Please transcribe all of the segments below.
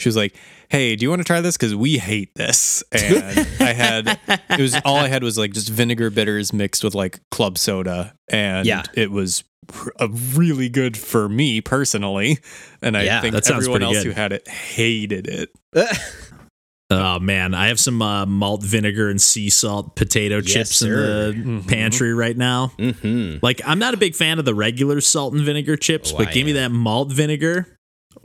she was like, "Hey, do you want to try this? Because we hate this." And I had it was all I had was like just vinegar bitters mixed with like club soda, and Yeah. it was r- a really good for me personally. And I Yeah, think that everyone else good. who had it hated it. Oh man, I have some uh, malt vinegar and sea salt potato Yes, chips in sir. the Mhm. pantry right now. mm-hmm. Like I'm not a big fan of the regular salt and vinegar chips, Oh, but I give me that malt vinegar.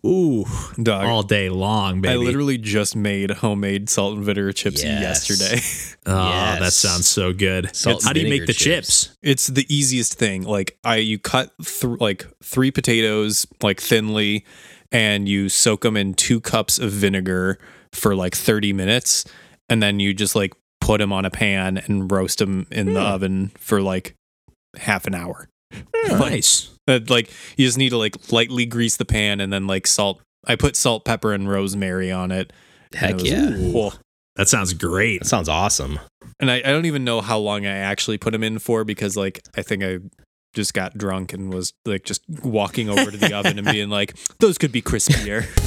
Ooh, Dog. all day long, baby. I literally just made homemade salt and vinegar chips Yes. yesterday. oh, that sounds so good. Salt How and do you make vinegar the chips. chips? It's the easiest thing. Like I, you cut th- like three potatoes like thinly, and you soak them in two cups of vinegar for like thirty minutes, and then you just like put them on a pan and roast them in the Hmm. oven for like half an hour. Nice. Uh, like you just need to like lightly grease the pan and then like salt. I put salt, pepper, and rosemary on it. Heck it was- yeah. Ooh. That sounds great. That sounds awesome. And I, I don't even know how long I actually put them in for because like I think I just got drunk and was like just walking over to the oven and being like, those could be crispier.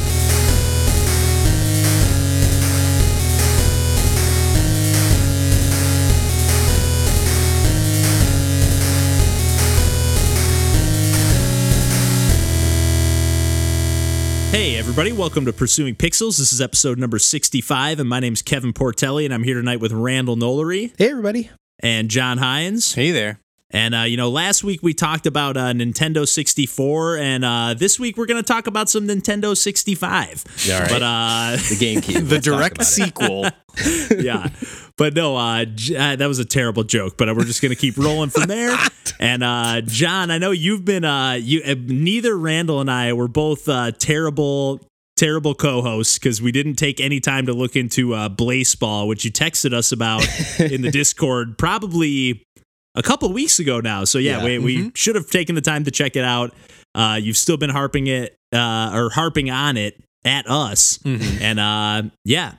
Hey, everybody, welcome to Pursuing Pixels. This is episode number 65, and my name's Kevin Portelli, and I'm here tonight with Randall Nolery Hey, everybody. and John Hines. hey there. And, uh, you know, last week we talked about uh, Nintendo 64, and uh, this week we're going to talk about some Nintendo 65. All right. But, uh, the GameCube. The direct sequel. yeah. But no, uh, uh, that was a terrible joke, but we're just going to keep rolling from there. And uh, John, I know you've been, uh, you uh, neither Randall and I were both uh, terrible. Terrible co-hosts because we didn't take any time to look into uh, Blaseball, which you texted us about in the Discord probably a couple weeks ago now. So yeah, Yeah. we, we should have taken the time to check it out. Uh, you've still been harping it uh, or harping on it at us, Mhm. and uh, yeah,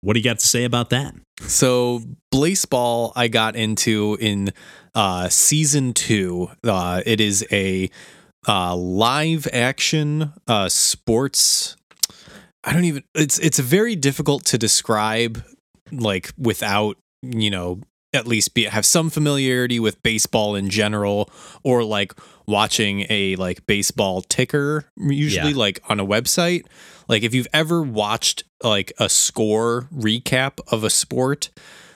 what do you got to say about that? So Blaseball I got into in uh, season two. Uh, it is a uh, live action uh, sports. I don't even. It's it's very difficult to describe, like without you know at least be have some familiarity with baseball in general, or like watching a like baseball ticker usually Yeah. like on a website. Like if you've ever watched like a score recap of a sport,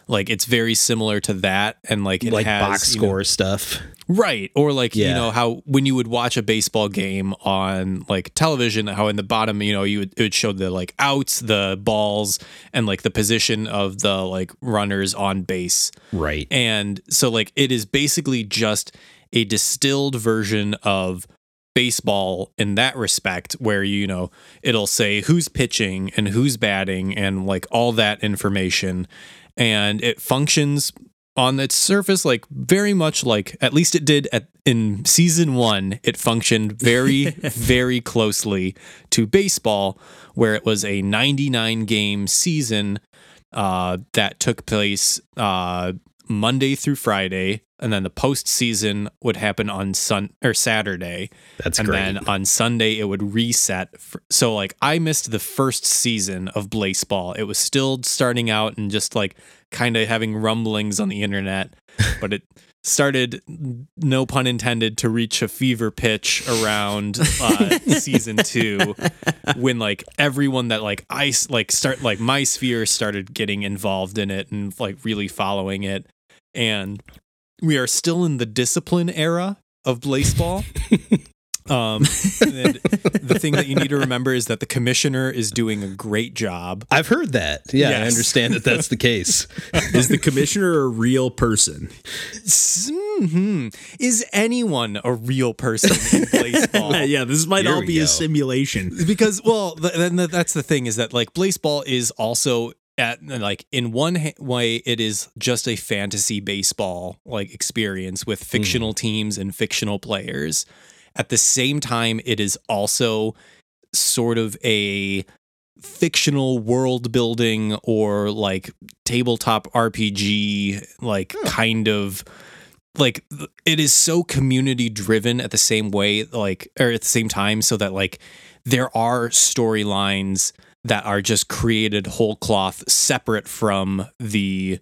like it's very similar to that, and like it like has box you know- score stuff. Right. Or like, you know, how when you would watch a baseball game on like television, how in the bottom, you know, you would it would show the like outs, the balls, and like the position of the like runners on base. Right. And so like it is basically just a distilled version of baseball in that respect where you know it'll say who's pitching and who's batting and like all that information and it functions on its surface like very much like at least it did at in season 1 it functioned very very closely to baseball where it was a 99 game season uh, that took place uh, Monday through Friday, and then the postseason would happen on Sun or Saturday, That's and great. then on Sunday it would reset. For, so like I missed the first season of Blaseball. It was still starting out and just like kind of having rumblings on the internet, but it started no pun intended to reach a fever pitch around uh, season two when like everyone that like I like start like my sphere started getting involved in it and like really following it and we are still in the discipline era of Blaseball um and the thing that you need to remember is that the commissioner is doing a great job I've heard that. Yeah, I understand that that's the case. Is the commissioner a real person? hmm is anyone a real person in Blaseball yeah, this might Here all be go. a simulation. because well th- then th- that's the thing is that like Blaseball is also at like in one ha- way it is just a fantasy baseball like experience with mm. fictional teams and fictional players. At the same time it is also sort of a fictional world building or like tabletop RPG like hmm. kind of like it is so community driven at the same way like or at the same time so that like there are storylines that are just created whole cloth separate from the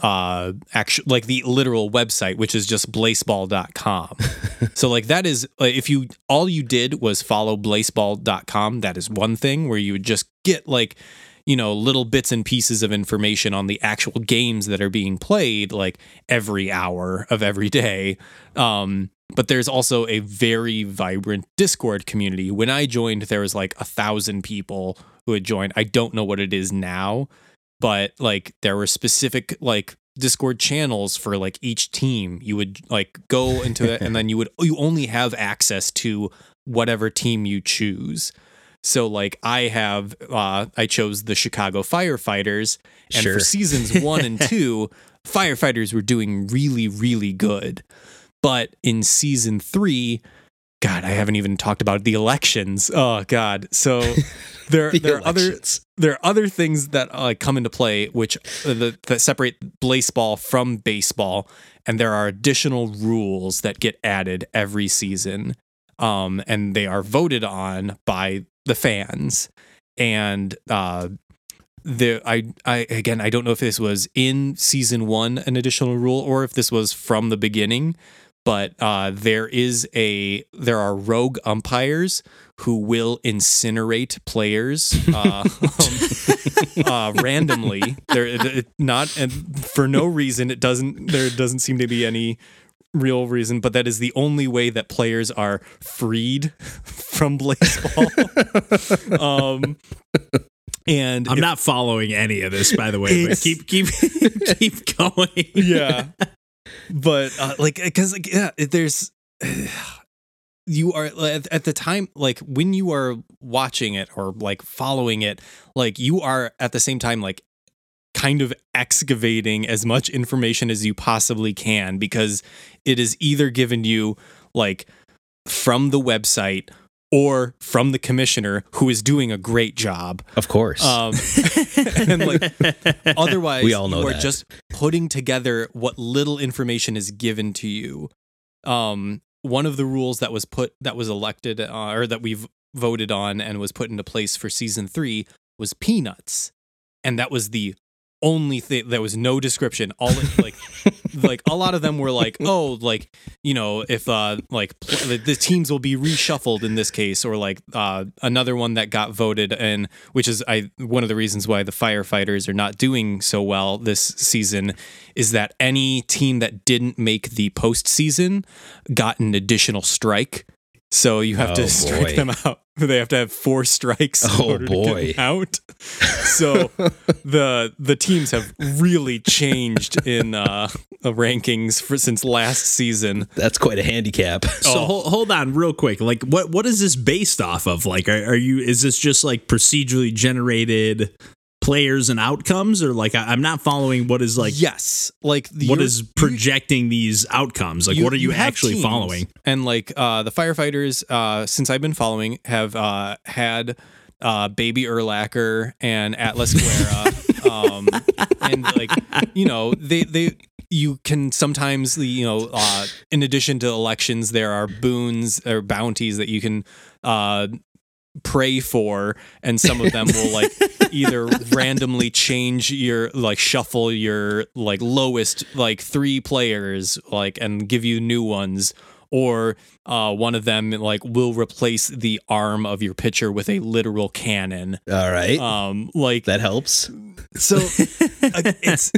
uh actual like the literal website which is just blaseball.com so like that is like, if you all you did was follow blaseball.com that is one thing where you would just get like you know little bits and pieces of information on the actual games that are being played like every hour of every day. Um but there's also a very vibrant discord community. When i joined there was like a thousand people who had joined. I don't know what it is now but like there were specific like discord channels for like each team. You would like go into it and then you would you only have access to whatever team you choose. So like i have uh i chose the chicago firefighters and Sure. for seasons one and two firefighters were doing really really good. But in season three god i haven't even talked about the elections. Oh god. So there The there are other there are other things that uh, come into play which uh, the, that separate Blaseball from baseball and there are additional rules that get added every season um, and they are voted on by the fans. And uh, the I I again I don't know if this was in season one an additional rule or if this was from the beginning, but uh, there is a there are rogue umpires who will incinerate players uh, um, uh, randomly. They're it- not and for no reason. It doesn't there doesn't seem to be any real reason, but that is the only way that players are freed from Blaseball. um, and I'm if- not following any of this, by the way. But keep keep keep going. yeah but uh, like because like yeah there's you are at, at the time like when you are watching it or like following it like you are at the same time like kind of excavating as much information as you possibly can because it is either given you like from the website or from the commissioner who is doing a great job Of course. um and like otherwise We all know you are that. just putting together what little information is given to you um one of the rules that was put that was elected uh, or that we've voted on and was put into place for season 3 was peanuts and that was the only thing there was no description. All it, like like a lot of them were like oh like you know if uh like pl- the, the teams will be reshuffled in this case or like uh another one that got voted and which is i one of the reasons why the firefighters are not doing so well this season is that any team that didn't make the postseason got an additional strike so you have Oh, to strike boy. them out they have to have four strikes in Oh, order to boy. get out so the the teams have really changed in uh rankings for since last season That's quite a handicap. So Oh. hold, hold on real quick. Like what what is this based off of? Like are, are you is this just like procedurally generated players and outcomes or like I, I'm not following what is like yes like the, what you're- projecting these outcomes? Like what are you, have actually following? and like uh the firefighters uh since i've been following have uh had uh baby urlacher and atlas guerra um and like you know they they you can sometimes you know uh in addition to elections there are boons or bounties that you can uh pray for and some of them will like either randomly change your like shuffle your like lowest like three players like and give you new ones or uh one of them like will replace the arm of your pitcher with a literal cannon All right. um like that helps. so uh, it's,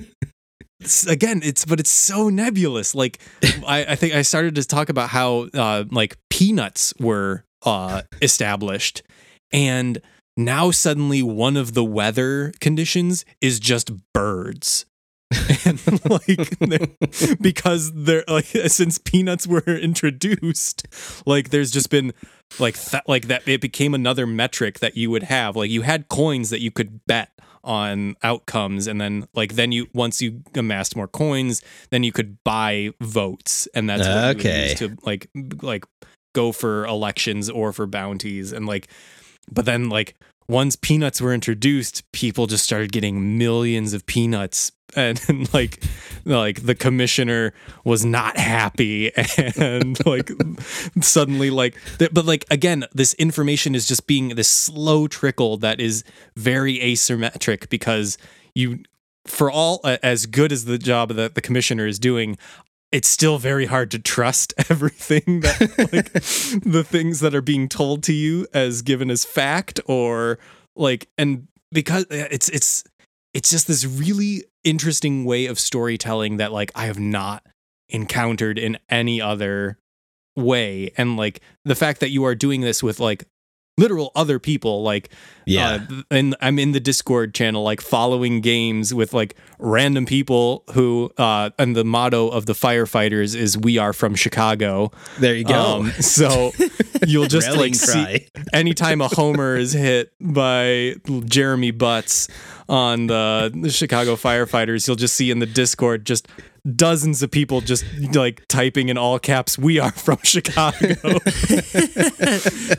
it's again it's but it's so nebulous like I, I think i started to talk about how uh like peanuts were uh established and now suddenly one of the weather conditions is just birds. And like they're- because they're like since peanuts were introduced like there's just been like th- like that it became another metric that you would have. Like you had coins that you could bet on outcomes and then like then you once you amassed more coins then you could buy votes. And that's what you would Okay. use to like like go for elections or for bounties. And like but then like once peanuts were introduced people just started getting millions of peanuts. And, and like like the commissioner was not happy. And like suddenly like th- but like again this information is just being this slow trickle that is very asymmetric because you for all uh, as good as the job that the commissioner is doing it's still very hard to trust everything that like the things that are being told to you as given as fact or like and because it's it's it's just this really interesting way of storytelling that like I have not encountered in any other way. And like the fact that you are doing this with like literal other people like Yeah. uh, and i'm in the discord channel like following games with like random people who uh and the motto of the firefighters is we are from chicago there you go. um, so you'll just like see cry. anytime a homer is hit by Jeremy Butts on the, the Chicago firefighters, you'll just see in the Discord just dozens of people just like typing in all caps, "We are from Chicago."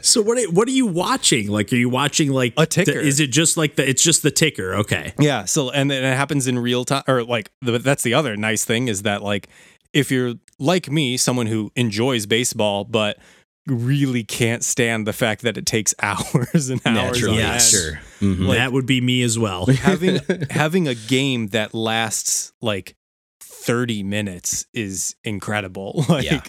So what are, what are you watching? Like, are you watching like A ticker. the- is it just like the? It's just the ticker. Okay. yeah. So and then it happens in real time, or like the, that's the other nice thing is that like if you're like me, someone who enjoys baseball but really can't stand the fact that it takes hours and hours Naturally, on Yeah, end. sure. Mhm. that would be me as well. having having a game that lasts like 30 minutes is incredible like Yeah.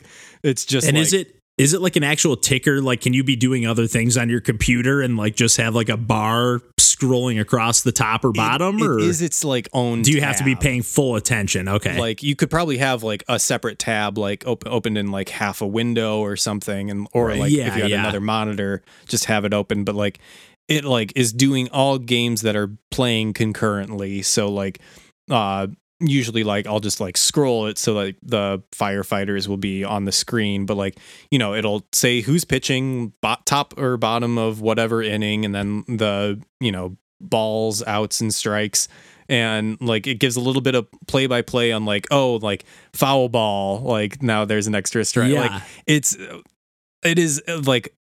it's just and like, is it is it like an actual ticker? Like, can you be doing other things on your computer and like just have like a bar scrolling across the top or bottom, it or is its like own do you have to be paying full attention? Okay. like you could probably have like a separate tab like op- opened in like half a window or something and or Right. like Yeah, if you had yeah. another monitor just have it open but like it like is doing all games that are playing concurrently so like uh usually like I'll just like scroll it so like the firefighters will be on the screen but like you know it'll say who's pitching bo- top or bottom of whatever inning and then the you know balls outs and strikes and like it gives a little bit of play by play on like oh like foul ball like now there's an extra strike Yeah. like it's it is uh, like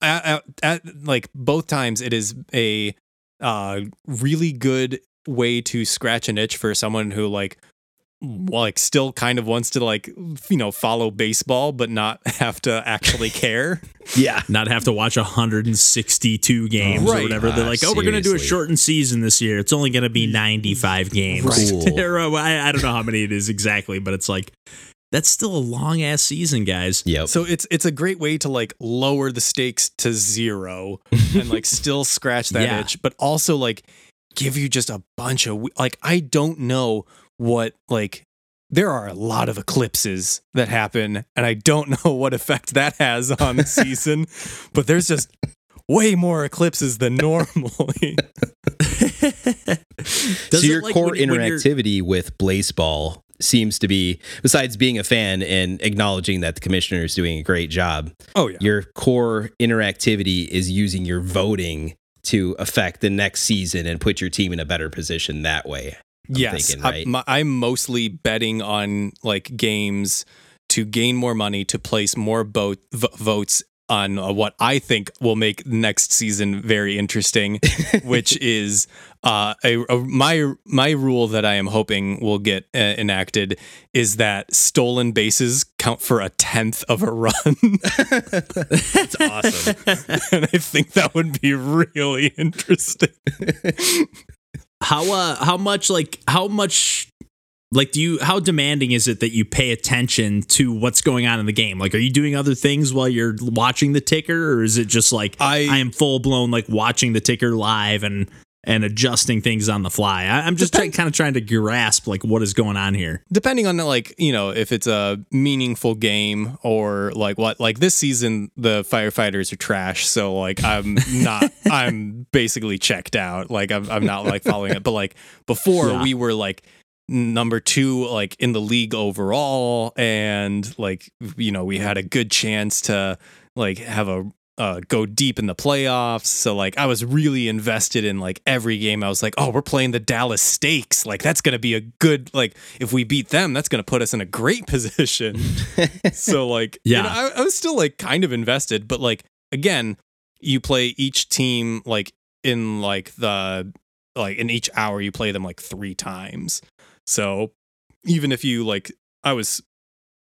at, at, at like both times it is a uh really good way to scratch an itch for someone who like like still kind of wants to like you know follow baseball but not have to actually care Yeah. not have to watch 162 games or Right. whatever. They're Ah, like, oh, we're going to do a shortened season this year. It's only going to be 95 games. Right. Cool. Or, uh, I, I don't know how many it is exactly, but it's like, that's still a long ass season, guys. Yep. So it's it's a great way to like lower the stakes to zero and like still scratch that Yeah. itch, but also like give you just a bunch of like I don't know what like there are a lot of eclipses that happen and I don't know what effect that has on the season, but there's just way more eclipses than normally. Does so it your like core when- when interactivity with Blaseball seems to be, besides being a fan and acknowledging that the commissioner is doing a great job, oh yeah. your core interactivity is using your voting to affect the next season and put your team in a better position that way. I'm yes, thinking, I- right? my- I'm mostly betting on like games to gain more money to place more boat, v- votes on uh, what I think will make next season very interesting, which is uh, a, a- my my rule that I am hoping will get uh, enacted is that stolen bases count for a tenth of a run, That's awesome. and I think that would be really interesting. how uh how much like how much like do you how demanding is it that you pay attention to what's going on in the game? Like are you doing other things while you're watching the ticker or is it just like I- i am full blown like watching the ticker live and and adjusting things on the fly? I, i'm just trying, kind of trying to grasp like what is going on here. Depending on like you know if it's a meaningful game or like what like this season the firefighters are trash so like i'm not i'm basically checked out. Like i'm, I'm not like following it. But like before Yeah. we were like number two like in the league overall and like you know we had a good chance to like have a uh, go deep in the playoffs. So like I was really invested in like every game. I was like, oh, we're playing the Dallas Steaks. Like that's gonna be a good like if we beat them, that's gonna put us in a great position. so like you Yeah. know, I, I was still like kind of invested, but like again, you play each team like in like the like in each hour you play them like three times. So even if you like, I was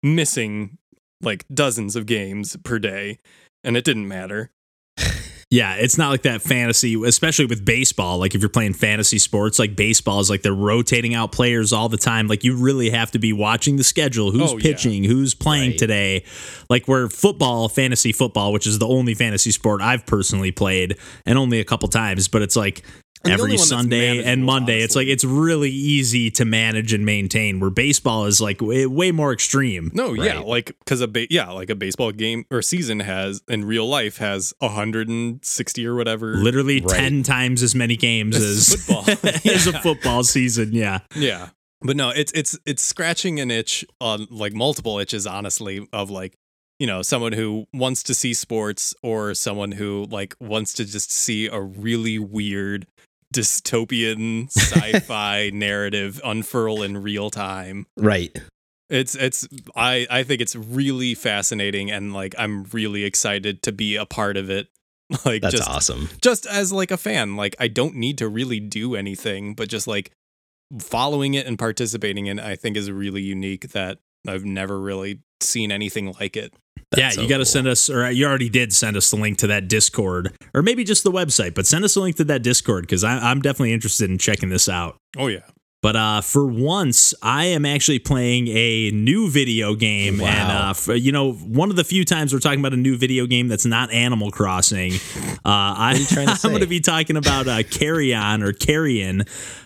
missing like dozens of games per day, and it didn't matter. Yeah, it's not like that fantasy, especially with baseball. Like if you're playing fantasy sports, like baseball is like they're rotating out players all the time. Like you really have to be watching the schedule, who's Oh, yeah. pitching, who's playing Right. today. Like where football, fantasy football, which is the only fantasy sport I've personally played, and only a couple times, but it's like And the every only one that's Sunday and manageable, Monday. It's like it's really easy to manage and maintain. Where baseball is like way, eh, way more extreme. No, yeah, like because a ba- yeah, like a baseball game or season has in real life has 160 or whatever. Literally Right. ten times as many games As as football. as a football season. Yeah. Yeah. But no, it's it's it's scratching an itch on like multiple itches, honestly, of like, you know, someone who wants to see sports or someone who like wants to just see a really weird dystopian sci-fi narrative unfurl in real time. Right. It's it's I I think it's really fascinating and like I'm really excited to be a part of it. Like That's just awesome. just as like a fan like i don't need to really do anything but just like following it and participating in it, i think is really unique that i've never really seen anything like it That's yeah, you got to cool. send us, or you already did send us the link to that Discord, or maybe just the website, but send us a link to that Discord because I'm definitely interested in checking this out. oh yeah But uh, for once, I am actually playing a new video game, Wow. and uh, f- you know, one of the few times we're talking about a new video game that's not Animal Crossing. Uh, I, you trying to I'm going to be talking about uh, Carrion or Carrion.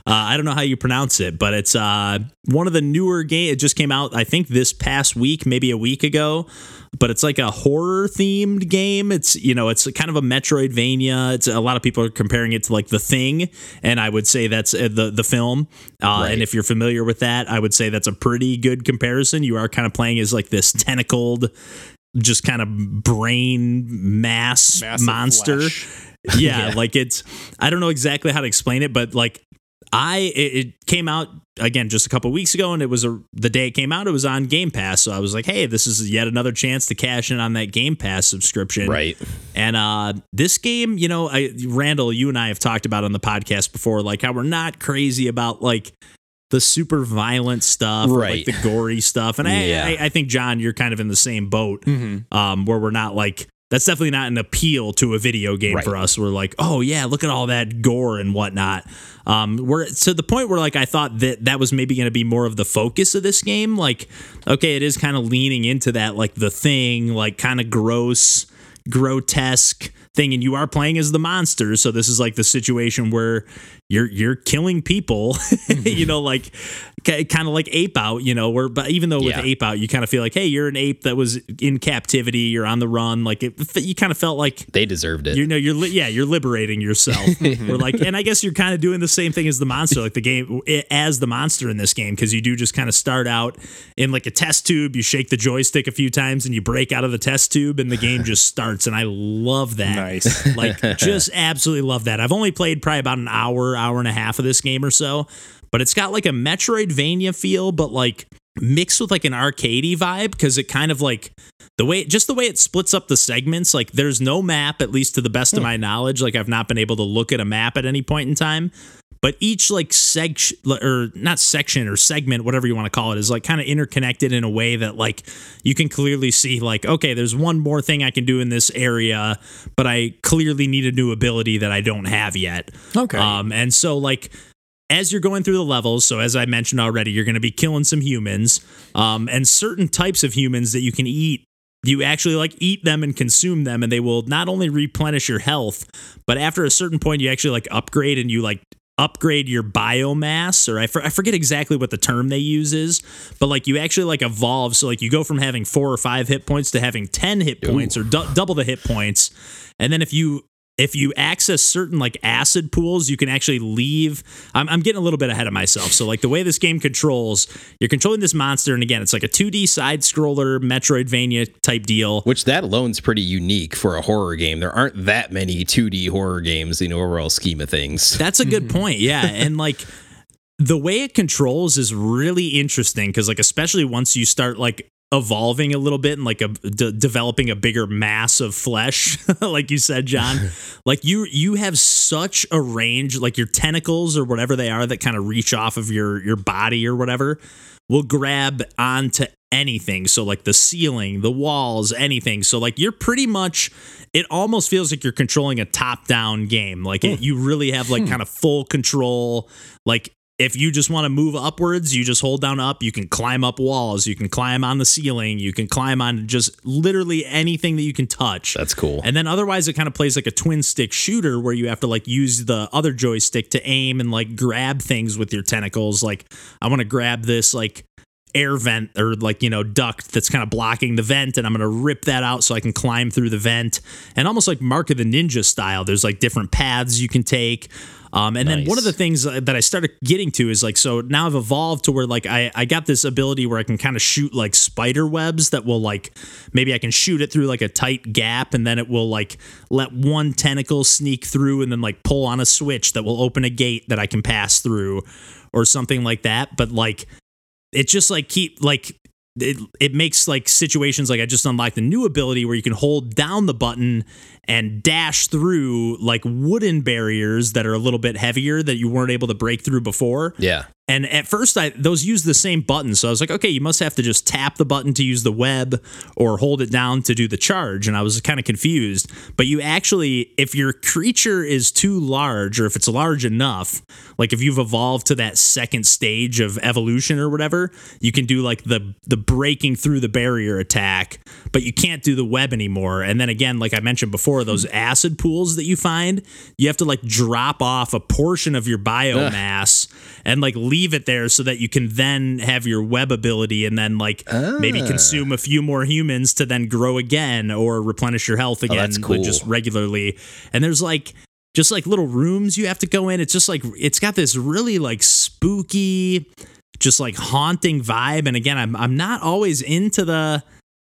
Uh, I don't know how you pronounce it, but it's uh, one of the newer game. It just came out, I think, this past week, maybe a week ago. But it's like a horror themed game. It's you know, it's kind of a Metroidvania. It's a lot of people are comparing it to like The Thing, and I would say that's uh, the the film. Uh, Right. And if you're familiar with that, I would say that's a pretty good comparison. You are kind of playing as like this tentacled, just kind of brain mass Massive monster. Yeah, Yeah. like it's I don't know exactly how to explain it, but like I it, came out again just a couple weeks ago, and it was a the day it came out. It was on Game Pass, so I was like, hey, this is yet another chance to cash in on that Game Pass subscription. Right. And uh, this game, you know, I, Randall, you and I have talked about on the podcast before, like how we're not crazy about like the super violent stuff, or, Right. like the gory stuff. And I, Yeah. I, I think John, you're kind of in the same boat, Mm-hmm. um, where we're not like that's definitely not an appeal to a video game Right. for us. We're like, oh yeah, look at all that gore and whatnot. Um, we're to the point where like I thought that that was maybe going to be more of the focus of this game. Like, okay, it is kind of leaning into that, like the thing, like kind of gross, grotesque thing, and you are playing as the monster. So this is like the situation where you're you're killing people, mm-hmm. you know, like kind of like ape out, you know, where but even though with Yeah. ape out, you kind of feel like, hey, you're an ape that was in captivity, you're on the run, like it, you kind of felt like They deserved it. you know you're li- yeah you're liberating yourself we're like and i guess you're kind of doing the same thing as the monster like the game as the monster in this game because you do just kind of start out in like a test tube you shake the joystick a few times and you break out of the test tube and the game just starts and i love that Nice. Like just absolutely love that. I've only played probably about an hour hour and a half of this game or so but it's got like a metroidvania feel but like mixed with like an arcadey vibe because it kind of like the way just the way it splits up the segments like there's no map at least to the best of hmm. my knowledge. Like i've not been able to look at a map at any point in time but each like section or not section or segment whatever you want to call it is like kind of interconnected in a way that like you can clearly see like okay there's one more thing i can do in this area but i clearly need a new ability that i don't have yet okay um, and so like as you're going through the levels, so as I mentioned already, you're going to be killing some humans, um, and certain types of humans that you can eat. You actually like eat them and consume them, and they will not only replenish your health, but after a certain point, you actually like upgrade and you like upgrade your biomass, or I, for, I forget exactly what the term they use is, but like you actually like evolve. So like you go from having four or five hit points to having ten hit points, or du- double the hit points, and then if you if you access certain like acid pools, you can actually leave. I'm, I'm getting a little bit ahead of myself. So, like the way this game controls, you're controlling this monster, and again, it's like a 2D side scroller Metroidvania type deal. Which that alone's pretty unique for a horror game. There aren't that many 2D horror games in the overall scheme of things. That's a good mm-hmm. point. Yeah. And like the way it controls is really interesting because, like, especially once you start like evolving a little bit and like a de- developing a bigger mass of flesh like you said John. Like you you have such a range like your tentacles or whatever they are that kind of reach off of your your body or whatever will grab onto anything. So like the ceiling the walls anything. So like you're pretty much it almost feels like you're controlling a top down game. Like it, hmm. you really have like hmm. kind of full control. Like if you just want to move upwards, you just hold down up. You can climb up walls. You can climb on the ceiling. You can climb on just literally anything that you can touch. That's cool. And then otherwise, it kind of plays like a twin stick shooter where you have to like use the other joystick to aim and like grab things with your tentacles. Like, I want to grab this like air vent or like you know duct that's kind of blocking the vent and i'm going to rip that out so i can climb through the vent and almost like mark of the ninja style there's like different paths you can take um, and then one of the things that I started getting to is like, so now I've evolved to where like I, I got this ability where I can kind of shoot like spider webs that will like, maybe I can shoot it through like a tight gap and then it will like let one tentacle sneak through and then like pull on a switch that will open a gate that I can pass through or something like that. But like, it just like keep like it, it makes like situations like I just unlocked a new ability where you can hold down the button and dash through like wooden barriers that are a little bit heavier that you weren't able to break through before. Yeah. And at first, I those use the same button, so I was like, okay, you must have to just tap the button to use the web or hold it down to do the charge. And I was kind of confused. But you actually, if your creature is too large, or if it's large enough, like if you've evolved to that second stage of evolution or whatever, you can do like the the breaking through the barrier attack, but you can't do the web anymore. And then again, like I mentioned before, those hmm. acid pools that you find, you have to like drop off a portion of your biomass and like leave it there so that you can then have your web ability and then like maybe ah. consume a few more humans to then grow again or replenish your health oh, again that's like, cool. just regularly. And there's like just like little rooms you have to go in. It's just like it's got this really like spooky, just like haunting vibe. And again, I'm I'm not always into the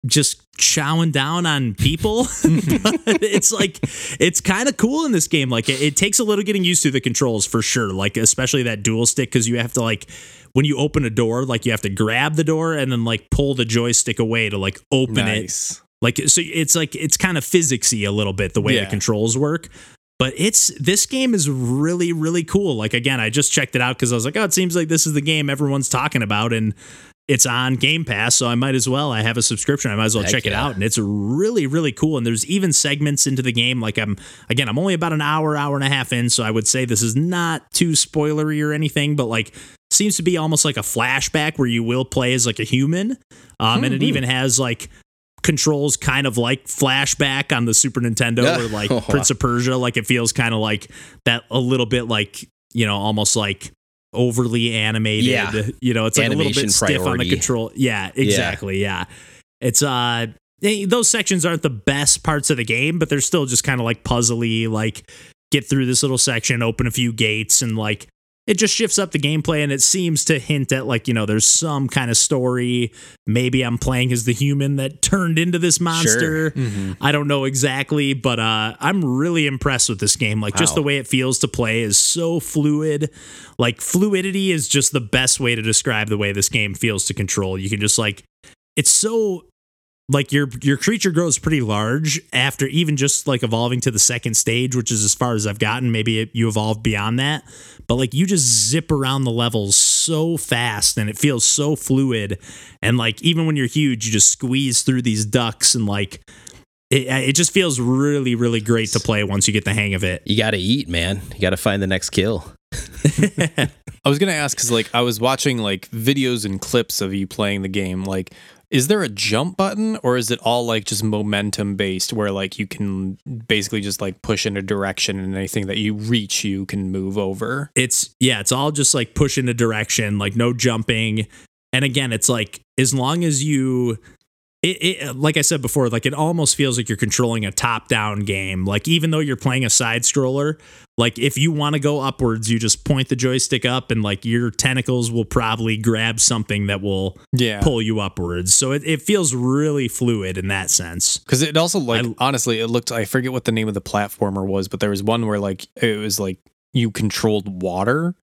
just chowing down on people. it's like it's kind of cool in this game. Like it, it takes a little getting used to the controls for sure. Like especially that dual stick because you have to like when you open a door, like you have to grab the door and then like pull the joystick away to like open it like so it's like it's kind of physicsy a little bit the way the controls work. But it's this game is really really cool. Like again, I just checked it out because I was like, oh, it seems like this is the game everyone's talking about, and it's on Game Pass, so I might as well. I have a subscription. I might as well Heck check it out, and it's really really cool. And there's even segments into the game. Like I'm again, I'm only about an hour hour and a half in, so I would say this is not too spoilery or anything, but like seems to be almost like a flashback where you will play as like a human, um, and it even has like controls kind of like flashback on the Super Nintendo Yeah. or like Oh. Prince of Persia. Like it feels kind of like that a little bit like, you know, almost like overly animated. Yeah. You know, it's like a little bit stiff on the control. Yeah, exactly. Yeah. It's uh those sections aren't the best parts of the game, but they're still just kind of like puzzly, like get through this little section, open a few gates, and like it just shifts up the gameplay and it seems to hint at like you know there's some kind of story. Maybe i'm playing as the human that turned into this monster. I don't know exactly but uh i'm really impressed with this game. Like just the way it feels to play is so fluid. Like fluidity is just the best way to describe the way this game feels to control. You can just like it's so like your your creature grows pretty large after even just like evolving to the second stage which is as far as i've gotten maybe it, you evolve beyond that but like you just zip around the levels so fast and it feels so fluid and like even when you're huge you just squeeze through these ducts and like it, it just feels really really great to play once you get the hang of it You got to eat, man. You got to find the next kill. I was gonna ask because like I was watching like videos and clips of you playing the game. Like, is there a jump button or is it all like just momentum based, where like you can basically just like push in a direction and anything that you reach you can move over? it's yeah it's all just like push in a direction like no jumping and again it's like as long as you it, it like i said before like it almost feels like you're controlling a top down game like even though you're playing a side scroller like if you want to go upwards you just point the joystick up and like your tentacles will probably grab something that will Yeah, pull you upwards so it, it feels really fluid in that sense because it also like I- honestly it looked. I forget what the name of the platformer was, but there was one where like it was like you controlled water.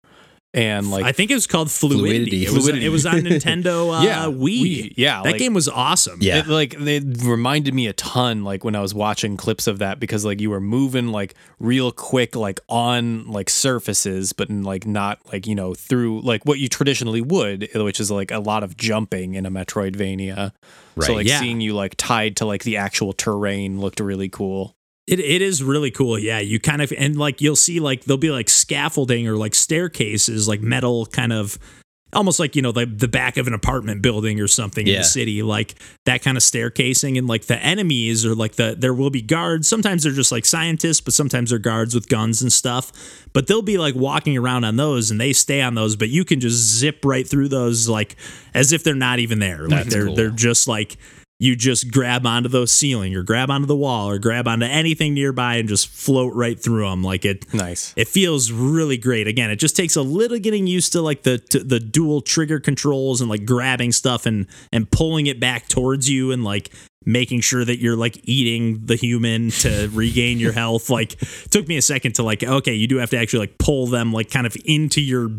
And like I think it was called Fluidity. Fluidity. It, was, Fluidity. it was on Nintendo uh, Yeah, Wii. Wii. Yeah, that like- game was awesome. Yeah. It, like it reminded me a ton like when I was watching clips of that because like you were moving like real quick like on like surfaces but in, like not like you know through like what you traditionally would which is like a lot of jumping in a Metroidvania. Right. So like yeah. seeing you like tied to like the actual terrain looked really cool. It it is really cool. Yeah, you kind of and like you'll see like there'll be like scaffolding or like staircases, like metal kind of almost like you know the the back of an apartment building or something in the city, like that kind of staircasing and like the enemies or like the there will be guards. Sometimes they're just like scientists, but sometimes they're guards with guns and stuff. But they'll be like walking around on those and they stay on those, but you can just zip right through those like as if they're not even there. Like That's they're cool. they're just like you just grab onto the ceiling or grab onto the wall or grab onto anything nearby and just float right through them like it Nice. it feels really great. Again it just takes a little getting used to like the to the dual trigger controls and like grabbing stuff and and pulling it back towards you and like making sure that you're like eating the human to regain your health. Like took me a second to like okay you do have to actually like pull them like kind of into your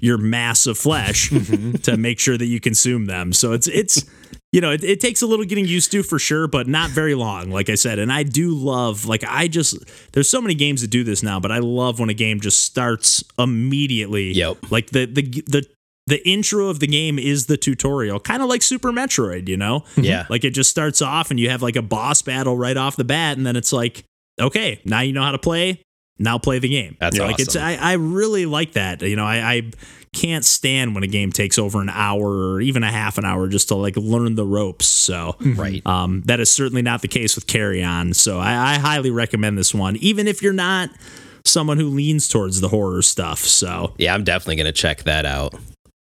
your mass of flesh mm-hmm. to make sure that you consume them so it's it's you know, it, it takes a little getting used to for sure, but not very long, like I said. And I do love, like, I just, there's so many games that do this now, but I love when a game just starts immediately. Yep. Like the, the, the, the intro of the game is the tutorial, kind of like Super Metroid, you know? Yeah. Like it just starts off and you have like a boss battle right off the bat, and then it's like, okay, now you know how to play. Now play the game. That's You know, like it's awesome. I, I really like that. You know, I, I can't stand when a game takes over an hour or even a half an hour just to like learn the ropes. So Right. um, that is certainly not the case with Carrion. So I, I highly recommend this one, even if you're not someone who leans towards the horror stuff. So Yeah, I'm definitely gonna check that out.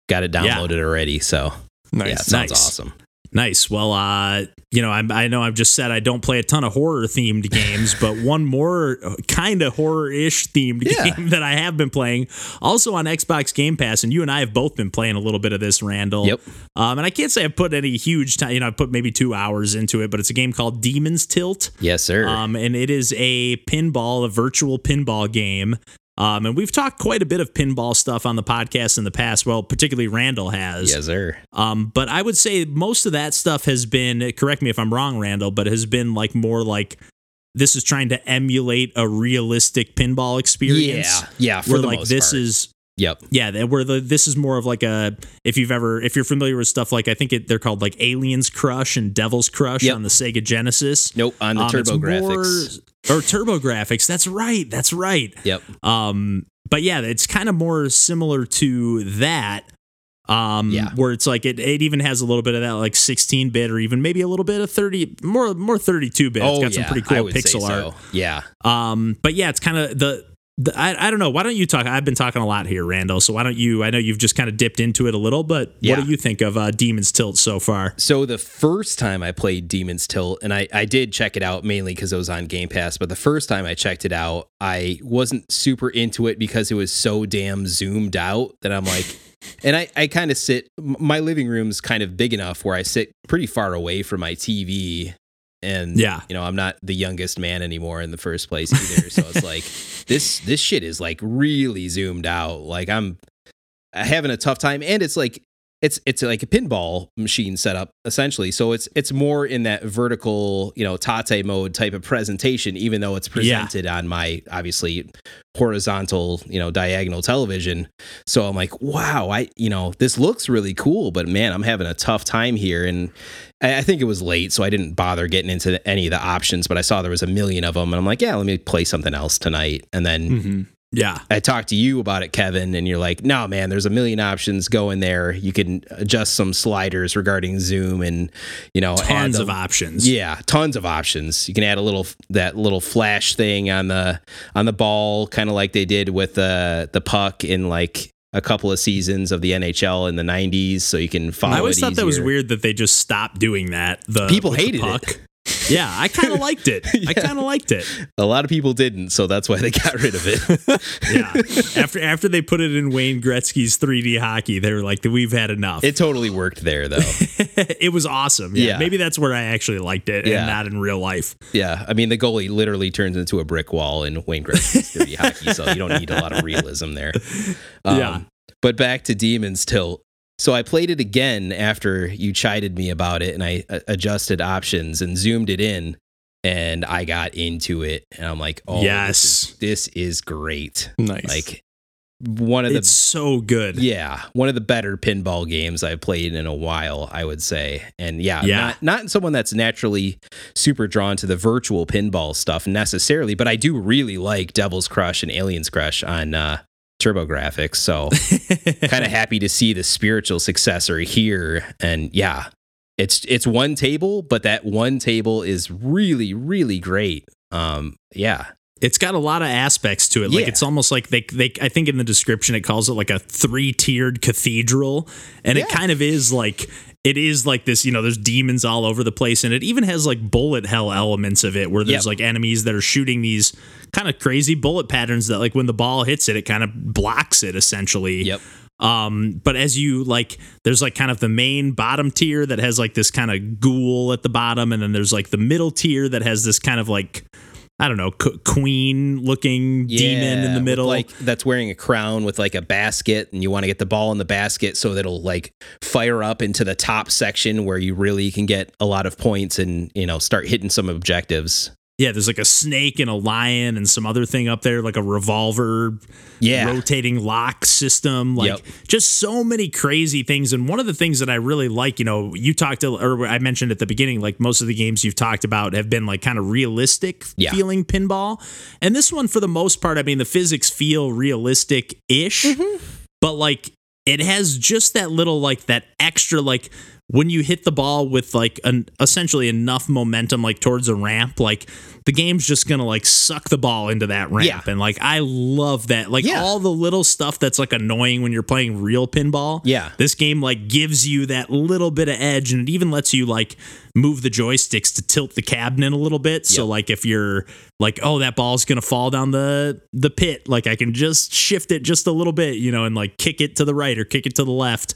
Got it Yeah. downloaded already, so Nice. yeah, sounds Nice. awesome. Nice. Well, uh, you know, I'm, I know I've just said I don't play a ton of horror themed games, but one more kind of horror ish themed Yeah. game that I have been playing, also on Xbox Game Pass, and you and I have both been playing a little bit of this, Randall. Yep. Um, and I can't say I've put any huge time. You know, I put maybe two hours into it, but it's a game called Demon's Tilt. Yes, sir. Um, and it is a pinball, a virtual pinball game. Um, and we've talked quite a bit of pinball stuff on the podcast in the past. Well, particularly Randall has. yes, sir. Um, but I would say most of that stuff has been, correct me if I'm wrong, Randall, but has been like more like this is trying to emulate a realistic pinball experience. Yeah, yeah. For where like this part. is Yep. yeah, that- where the this is more of like a if you've ever if you're familiar with stuff like I think it, they're called like Aliens Crush and Devil's Crush Yep. on the Sega Genesis. Nope. On the Um, TurboGrafx. or TurboGrafx. That's right. That's right. Yep. Um, but yeah, it's kind of more similar to that. Um, Yeah. where it's like it, it even has a little bit of that like 16 bit or even maybe a little bit of 30 more more 32 bit. oh, it's got yeah. some pretty cool pixel art. so. Yeah. Um, but yeah, it's kind of the, the I, I don't know. Why don't you talk? I've been talking a lot here, Randall. So why don't you? I know you've just kind of dipped into it a little, but Yeah. what do you think of uh, Demon's Tilt so far? So the first time I played Demon's Tilt, and I, I did check it out mainly because it was on Game Pass, but the first time I checked it out, I wasn't super into it because it was so damn zoomed out that I'm like, and I, I kind of sit, my living room's kind of big enough where I sit pretty far away from my TV. And Yeah. you know, I'm not the youngest man anymore in the first place either. so it's like this this shit is like really zoomed out. Like I'm having a tough time. And it's like it's it's like a pinball machine setup essentially. So it's it's more in that vertical, you know, tate mode type of presentation, even though it's Yeah. presented on my obviously horizontal, you know, diagonal television. So I'm like, wow, I you know, this looks really cool, but man, I'm having a tough time here. And I, I think it was late, so I didn't bother getting into any of the options, but I saw there was a million of them, and I'm like, yeah, let me play something else tonight. And then Mm-hmm. Yeah. I talked to you about it, Kevin, and you're like, no, man, there's a million options. Go in there. You can adjust some sliders regarding zoom and, you know, Tons the- of options. Yeah, tons of options. You can add a little that little flash thing on the on the ball, kind of like they did with the the puck in like a couple of seasons of the NHL in the 90s, so you can follow. I always thought that was weird that they just stopped doing that. The People hated it. Yeah, I kind of liked it. I kind of liked it. A lot of people didn't, so that's why they got rid of it. Yeah. after after they put it in Wayne Gretzky's 3D hockey, they were like, "We've had enough." it totally worked there, though. it was awesome. Yeah. Yeah. Maybe that's where I actually liked it, Yeah. and not in real life. Yeah, I mean the goalie literally turns into a brick wall in Wayne Gretzky's 3D hockey, so you don't need a lot of realism there. Um, Yeah. But back to Demons Tilt. So I played it again after you chided me about it, and I uh, adjusted options and zoomed it in, and I got into it, and I'm like, oh, Yes. this is, this is great. Nice. Like one of the It's so good. yeah, one of the better pinball games I've played in a while, I would say. And yeah, Yeah. not not someone that's naturally super drawn to the virtual pinball stuff necessarily, but I do really like Devil's Crush and Aliens Crush on uh TurboGrafx. So kind of happy to see the spiritual successor here. And yeah, it's it's one table, but that one table is really, really great. Um, yeah. it's got a lot of aspects to it. Like Yeah. it's almost like they they I think in the description it calls it like a three-tiered cathedral and it kind of is like it is like this, you know, there's demons all over the place and it even has like bullet hell elements of it where there's Yep. like enemies that are shooting these kind of crazy bullet patterns that like when the ball hits it it kind of blocks it essentially. Yep. Um, but as you like, there's like kind of the main bottom tier that has like this kind of ghoul at the bottom, and then there's like the middle tier that has this kind of like, I don't know, qu- queen looking demon in the middle. like that's wearing a crown with like a basket, and you want to get the ball in the basket so that it'll like fire up into the top section where you really can get a lot of points and you know start hitting some objectives. Yeah, there's like a snake and a lion and some other thing up there, like a revolver Yeah, rotating lock system like Yep. just so many crazy things and one of the things that i really like you know you talked to, or i mentioned at the beginning like most of the games you've talked about have been like kind of realistic Yeah. feeling pinball and this one for the most part i mean the physics feel realistic ish Mm-hmm. but like it has just that little like that extra like when you hit the ball with like an essentially enough momentum like towards a ramp like the game's just gonna like suck the ball into that ramp Yeah. and like i love that like Yeah. all the little stuff that's like annoying when you're playing real pinball Yeah. this game like gives you that little bit of edge and it even lets you like move the joysticks to tilt the cabinet a little bit so like if you're like oh that ball's gonna fall down the the pit like i can just shift it just a little bit you know and like kick it to the right or kick it to the left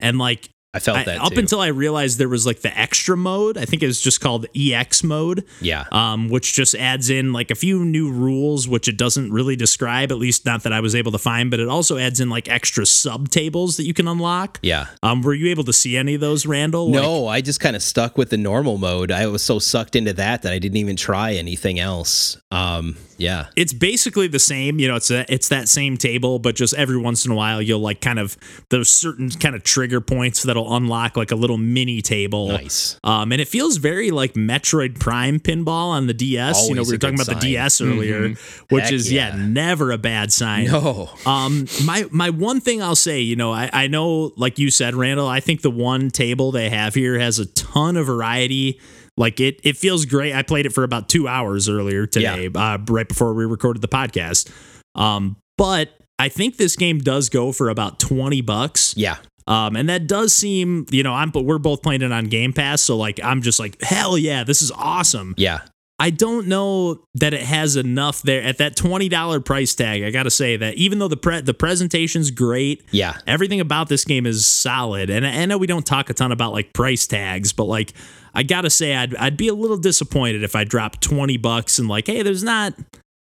and like I felt I- that up too. until I realized there was like the extra mode. I think it was just called EX mode. yeah, Um, which just adds in like a few new rules, which it doesn't really describe, at least not that I was able to find, but it also adds in like extra sub tables that you can unlock. yeah. Um, were you able to see any of those, Randall? Like- No, I just kind of stuck with the normal mode. I was so sucked into that that I didn't even try anything else. Um, yeah, it's basically the same you know it's a, it's that same table but just every once in a while you'll like kind of there's certain kind of trigger points that'll unlock like a little mini table nice. um and it feels very like metroid prime pinball on the ds you know we were talking about the ds earlier which Heck is yeah. yeah. never a bad sign No, um, my my one thing I'll say, you know, I, I know, like you said, Randall, I think the one table they have here has a ton of variety. Like it, it feels great. I played it for about two hours earlier today, uh, right before we recorded the podcast. Um, but I think this game does go for about twenty bucks. yeah, Um, and that does seem, you know, I'm but we're both playing it on Game Pass, so like I'm just like, hell yeah, this is awesome. yeah, I don't know that it has enough there at that twenty dollar price tag. I got to say that even though the pre- the presentation's great, yeah. everything about this game is solid. And I know we don't talk a ton about like price tags, but like I got to say I'd I'd be a little disappointed if I dropped twenty bucks and like, hey, there's not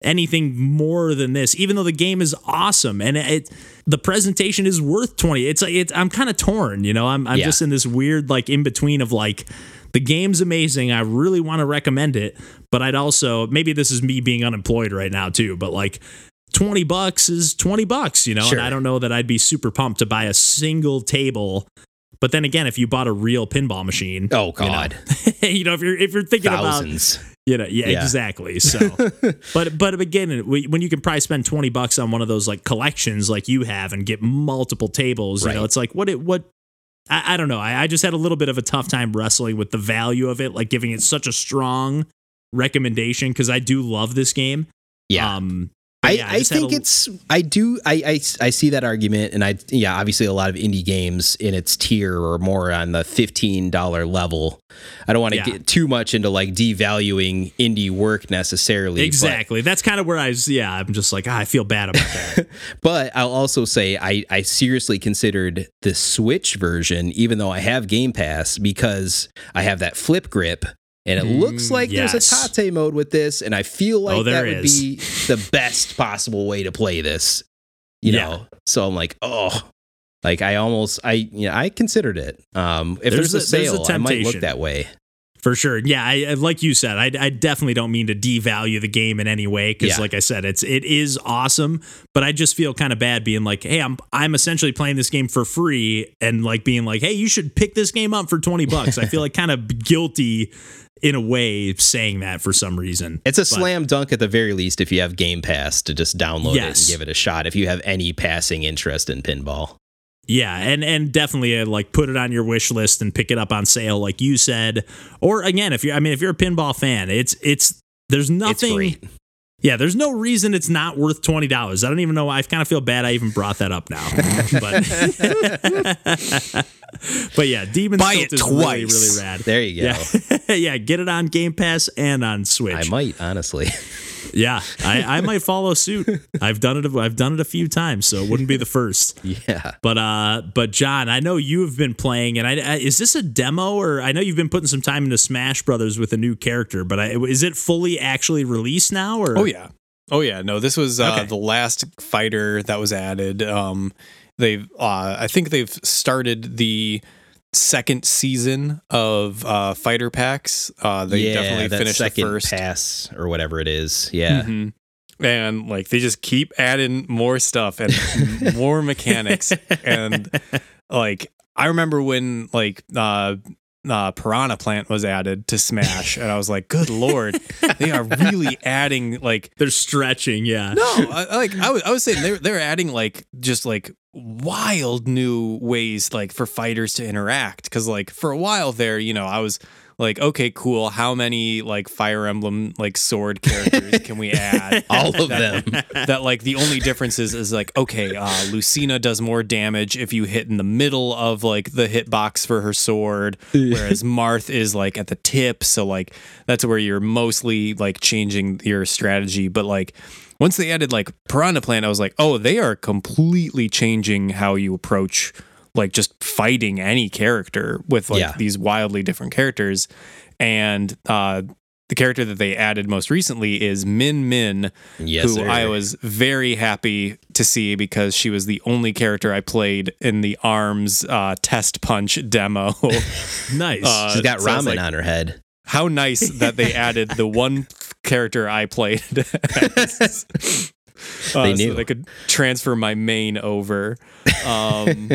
anything more than this even though the game is awesome and it the presentation is worth 20 it's like it's i'm kind of torn you know i'm, I'm Yeah. just in this weird like in between of like the game's amazing i really want to recommend it but i'd also maybe this is me being unemployed right now too but like 20 bucks is 20 bucks you know Sure. and i don't know that i'd be super pumped to buy a single table but then again if you bought a real pinball machine Oh you know, God, you know if you're if you're thinking about thousands. you know, yeah, Yeah. exactly. So, but but again, when you can probably spend twenty bucks on one of those like collections like you have and get multiple tables, you know, it's like what it what. I, I don't know. I, I just had a little bit of a tough time wrestling with the value of it, like giving it such a strong recommendation because I do love this game. Yeah. Um, I, yeah, I had think a- it's I do I, I I see that argument and I yeah obviously a lot of indie games in its tier or more on the fifteen dollar level. I don't want to Yeah. get too much into like devaluing indie work necessarily. but- exactly. That's kind of where I was. Yeah, I'm just like ah, I feel bad about that. But I'll also say I, I seriously considered the Switch version, even though I have Game Pass, because I have that flip grip. And it looks like yes. there's a tate mode with this, and I feel like Oh, that would is. be the best possible way to play this. You Yeah. know, so I'm like, oh, like I almost, I, you know, I considered it. Um, if There's there's, a a- there's a sale, I might look that way. For sure. Yeah, I, like you said, I, I definitely don't mean to devalue the game in any way because, Yeah. like I said, it's it is awesome. But I just feel kind of bad being like, hey, I'm I'm essentially playing this game for free and like being like, hey, you should pick this game up for twenty bucks. I feel like kind of guilty in a way saying that for some reason. It's a But- slam dunk at the very least if you have Game Pass to just download it and give it a shot. If you have any passing interest in pinball, Yeah, and and definitely uh, like put it on your wish list and pick it up on sale, like you said. Or again, if you're, I mean, if you're a pinball fan, it's it's there's it's nothing. great. Yeah, there's no reason it's not worth twenty dollars. I don't even know. I kind of feel bad. I even brought that up now, but but yeah, Demon Buy Tilt it is really twice. really rad. There you go. Yeah, yeah, get it on Game Pass and on Switch. I might honestly. Yeah, I, I might follow suit. I've done it. I've done it a few times, so it wouldn't be the first. yeah. But uh, but John, I know you have been playing, and I, I is this a demo or I know you've been putting some time into Smash Brothers with a new character, but I, is it fully actually released now? Or Oh yeah. Oh yeah. No, this was uh, Okay. the last fighter that was added. Um, they've uh, I think they've started the second season of uh, fighter packs. Uh, they yeah, definitely finished the first. pass or whatever it is. Yeah. Mhm. And like they just keep adding more stuff and more mechanics and like I remember when like uh uh, Piranha Plant was added to Smash, and I was like, "Good lord, they are really adding like they're stretching? Yeah. no, I, I- like I was, I was saying they're they're adding like just like wild new ways like for fighters to interact because like for a while there, you know, I was like, okay, cool. How many like Fire Emblem like sword characters can we add? All of That- them. that like the only difference is is like okay, uh, Lucina does more damage if you hit in the middle of like the hitbox for her sword, whereas Marth is like at the tip. So like that's where you're mostly like changing your strategy. But like once they added like Piranha Plant, I was like, oh, they are completely changing how you approach like just fighting any character with like Yeah. these wildly different characters. And uh the character that they added most recently is Min Min, Yes, who sir. I was very happy to see because she was the only character I played in the Arms uh, Test Punch demo. nice. Uh, She's got so ramen like, on her head. How nice that they added the one character I played. as. Uh, They So knew. they could transfer my main over. Um,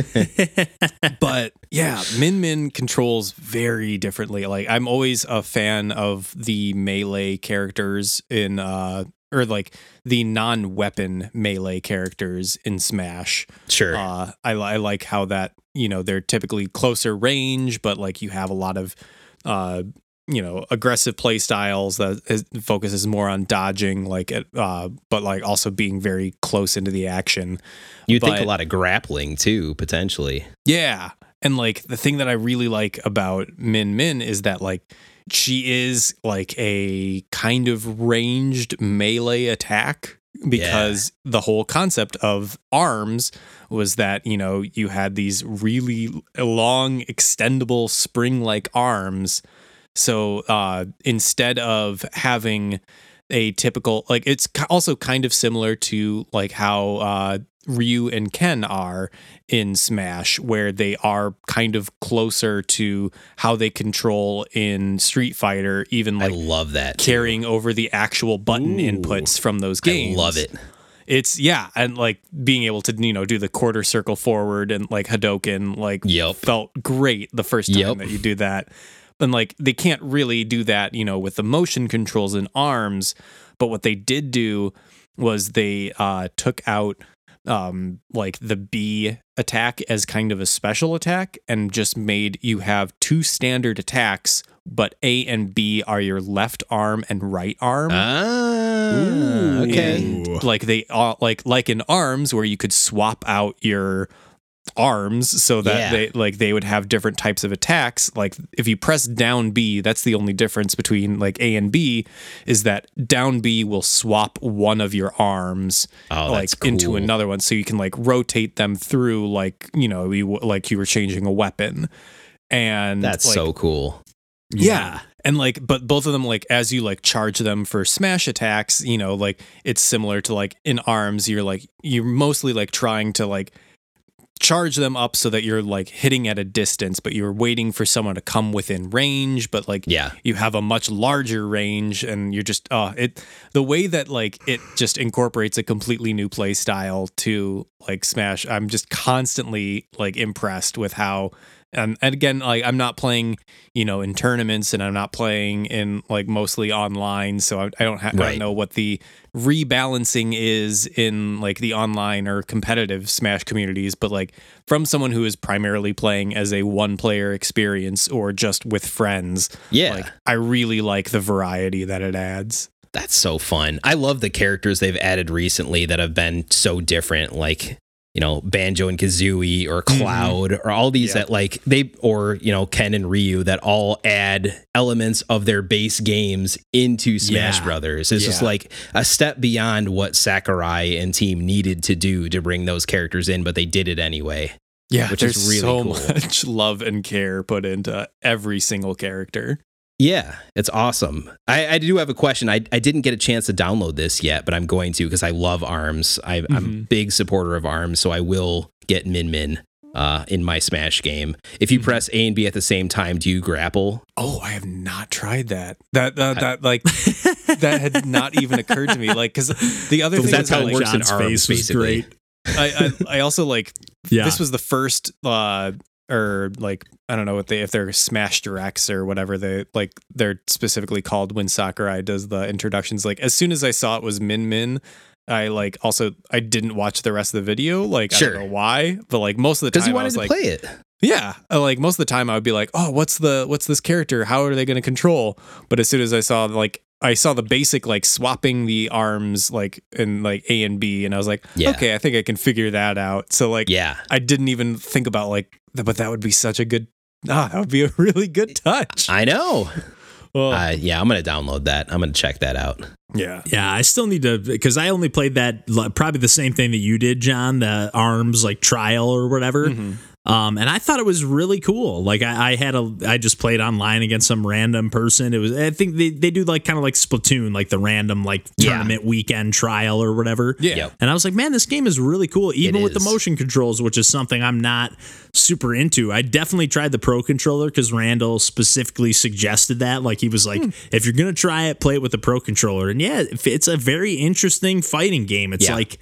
but yeah, Min Min controls very differently. Like I'm always a fan of the melee characters in uh or like the non-weapon melee characters in Smash. Sure. Uh, I, I like how that you know they're typically closer range, but like you have a lot of uh, you know aggressive play styles that is, focuses more on dodging, like uh, but like also being very close into the action. you think a lot of grappling too, potentially. Yeah. And like the thing that I really like about Min Min is that like she is like a kind of ranged melee attack because the whole concept of arms was that, you know, you had these really long extendable spring-like arms. So uh instead of having a typical like it's also kind of similar to like how uh Ryu and Ken are in Smash where they are kind of closer to how they control in Street Fighter even like I love that. too. carrying over the actual button Ooh. inputs from those I games. love it. It's yeah, and like being able to you know do the quarter circle forward and like Hadoken like Yep. felt great the first time Yep. that you do that. And like they can't really do that, you know, with the motion controls and arms. But what they did do was they uh, took out um, like the B attack as kind of a special attack and just made you have two standard attacks, but A and B are your left arm and right arm. Ah, Ooh. okay. Like they are like like in arms where you could swap out your arms so that Yeah. they like they would have different types of attacks like if you press down b that's the only difference between like a and b is that down b will swap one of your arms Oh, like that's into another one so you can like rotate them through like you know you like you were changing a weapon and That's like, so cool. Yeah. And like, but both of them, like, as you like charge them for smash attacks, you know, like it's similar to like in arms, you're like, you're mostly like trying to like charge them up so that you're like hitting at a distance, but you're waiting for someone to come within range, but like, Yeah. you have a much larger range and you're just, uh, it, the way that like it just incorporates a completely new play style to like Smash, I'm just constantly like impressed with how, and, and again, like I'm not playing, you know, in tournaments, and I'm not playing in like mostly online, so I, I don't ha- I Right. don't know what the rebalancing is in like the online or competitive Smash communities. But like from someone who is primarily playing as a one-player experience or just with friends, Yeah. like I really like the variety that it adds. That's so fun. I love the characters they've added recently that have been so different, like you know Banjo and Kazooie or mm-hmm. Cloud or all these Yeah. that like they or you know Ken and Ryu that all add elements of their base games into Smash Yeah. Brothers. It's just like a step beyond what Sakurai and team needed to do to bring those characters in, but they did it anyway. Yeah, Which is really so cool. much love and care put into every single character. Yeah, it's awesome. I, I do have a question. I, I didn't get a chance to download this yet, but I'm going to because I love ARMS. I, I'm a Mhm. big supporter of ARMS, so I will get Min Min uh, in my Smash game. If you Mhm. press A and B at the same time, do you grapple? Oh, I have not tried that. That uh, that like that had not even occurred to me. Like, because the other thing that's is how that, it like, works in ARMS, face was basically. great. I, I I also like Yeah. this was the first uh or like I don't know what they if they're Smash Directs or whatever they like they're specifically called when Sakurai does the introductions. Like as soon as I saw it was Min Min. I like also I didn't watch the rest of the video. Like I Sure. don't know why, but like most of the time you I wanted was to like, play it. Yeah, uh, like most of the time I would be like, "Oh, what's the what's this character? How are they going to control?" But as soon as I saw like I saw the basic like swapping the arms like in like A and B, and I was like, Yeah. "Okay, I think I can figure that out." So like, Yeah. I didn't even think about like, but that would be such a good. Ah, that would be a really good touch. I know. Well, Uh, yeah, I'm going to download that. I'm going to check that out. yeah, Yeah, I still need to because I only played that probably the same thing that you did, John, the arms like trial or whatever. Mhm. Um, and I thought it was really cool. Like I, I had a, I just played online against some random person. It was, I think they, they do like kind of like Splatoon, like the random like Yeah. tournament weekend trial or whatever. yeah, Yep. And I was like, man, this game is really cool, even It with the motion controls, which is something I'm not super into. I definitely tried the pro controller because Randall specifically suggested that. Like he was like, if you're gonna try it, play it with the pro controller. And yeah, it's a very interesting fighting game. It's Yeah. like,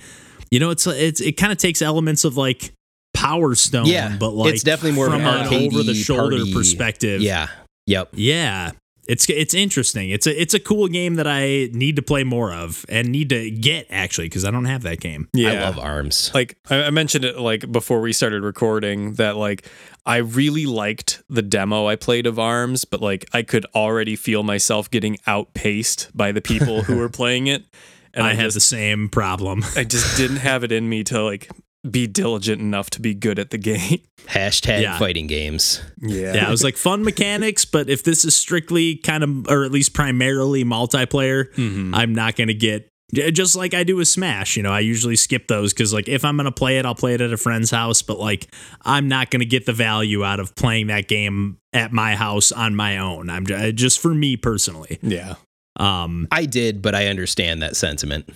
you know, it's it's it kind of takes elements of like Power Stone, Yeah, but like it's definitely more from an an over the shoulder party- perspective. Yeah. Yep. Yeah. It's it's interesting. It's a it's a cool game that I need to play more of and need to get actually because I don't have that game. yeah. I love ARMS. like I I mentioned it like before we started recording that like I really liked the demo I played of Arms, but like I could already feel myself getting outpaced by the people who were playing it, and I I, had just the same problem. I just didn't have it in me to like be diligent enough to be good at the game. Hashtag Yeah. fighting games. Yeah, yeah, I was like fun mechanics, but if this is strictly kind of or at least primarily multiplayer, Mhm. I'm not going to get just like I do with Smash, you know, I usually skip those cuz like if I'm going to play it, I'll play it at a friend's house, but like I'm not going to get the value out of playing that game at my house on my own. I'm ju- just for me personally. yeah. Um I did, but I understand that sentiment.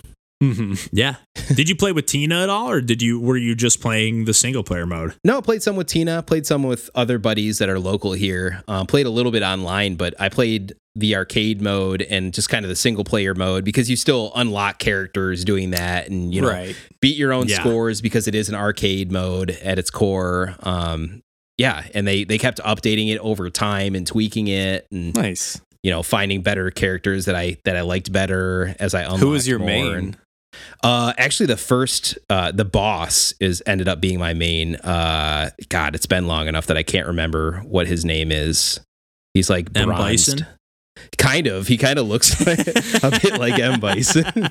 Hmm Yeah. did you play with Tina at all, or did you were you just playing the single player mode? No, I played some with Tina, played some with other buddies that are local here. Um, played a little bit online, but I played the arcade mode and just kind of the single player mode because you still unlock characters doing that and you know right. beat your own Yeah. scores because it is an arcade mode at its core. Um, yeah, and they they kept updating it over time and tweaking it and Nice. you know finding better characters that I that I liked better as I unlocked Who was your more main? and- uh, actually, the first, uh, the boss is ended up being my main. Uh, God, it's been long enough that I can't remember what his name is. He's like M. bronzed. Bison? Kind of. He kind of looks a bit like M. Bison.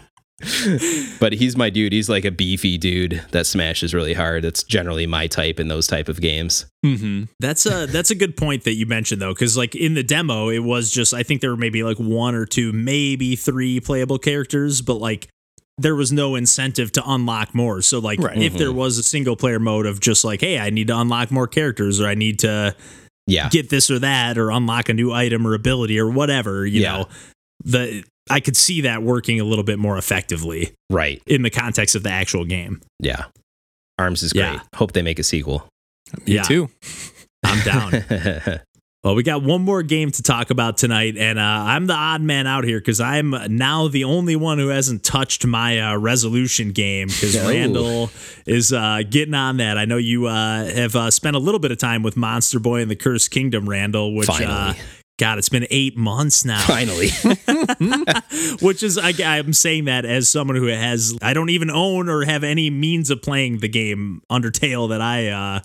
but he's my dude. He's like a beefy dude that smashes really hard. That's generally my type in those type of games. hmm That's a that's a good point that you mentioned though, because like in the demo, it was just I think there were maybe like one or two, maybe three playable characters, but like there was no incentive to unlock more. So like Right. if there mm-hmm. was a single player mode of just like, hey, I need to unlock more characters or I need to Yeah. get this or that or unlock a new item or ability or whatever, you Yeah. know, the I could see that working a little bit more effectively Right. in the context of the actual game. Yeah. Arms is great. Yeah. Hope they make a sequel. Me Yeah. too. I'm down. Well, we got one more game to talk about tonight, and uh, I'm the odd man out here because I'm now the only one who hasn't touched my uh, resolution game because Oh. Randall is uh, getting on that. I know you uh, have uh, spent a little bit of time with Monster Boy and the Cursed Kingdom, Randall, which. Uh, God, it's been eight months now. Finally. Which is, I, I'm saying that as someone who has, I don't even own or have any means of playing the game Undertale that I uh,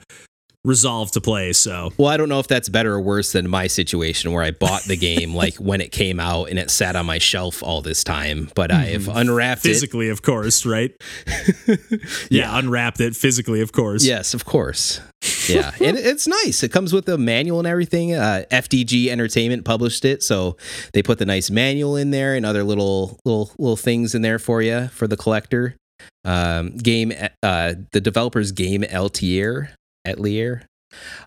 resolved to play. So, Well, I don't know if that's better or worse than my situation where I bought the game like when it came out and it sat on my shelf all this time, but I have unwrapped it. physically, of course, right? yeah, unwrapped it physically, of course. Yes, of course. Yeah, and it's nice. It comes with a manual and everything. Uh, FDG Entertainment published it, so they put the nice manual in there and other little little little things in there for you for the collector. Um, game, uh, the developers game Altier Atelier.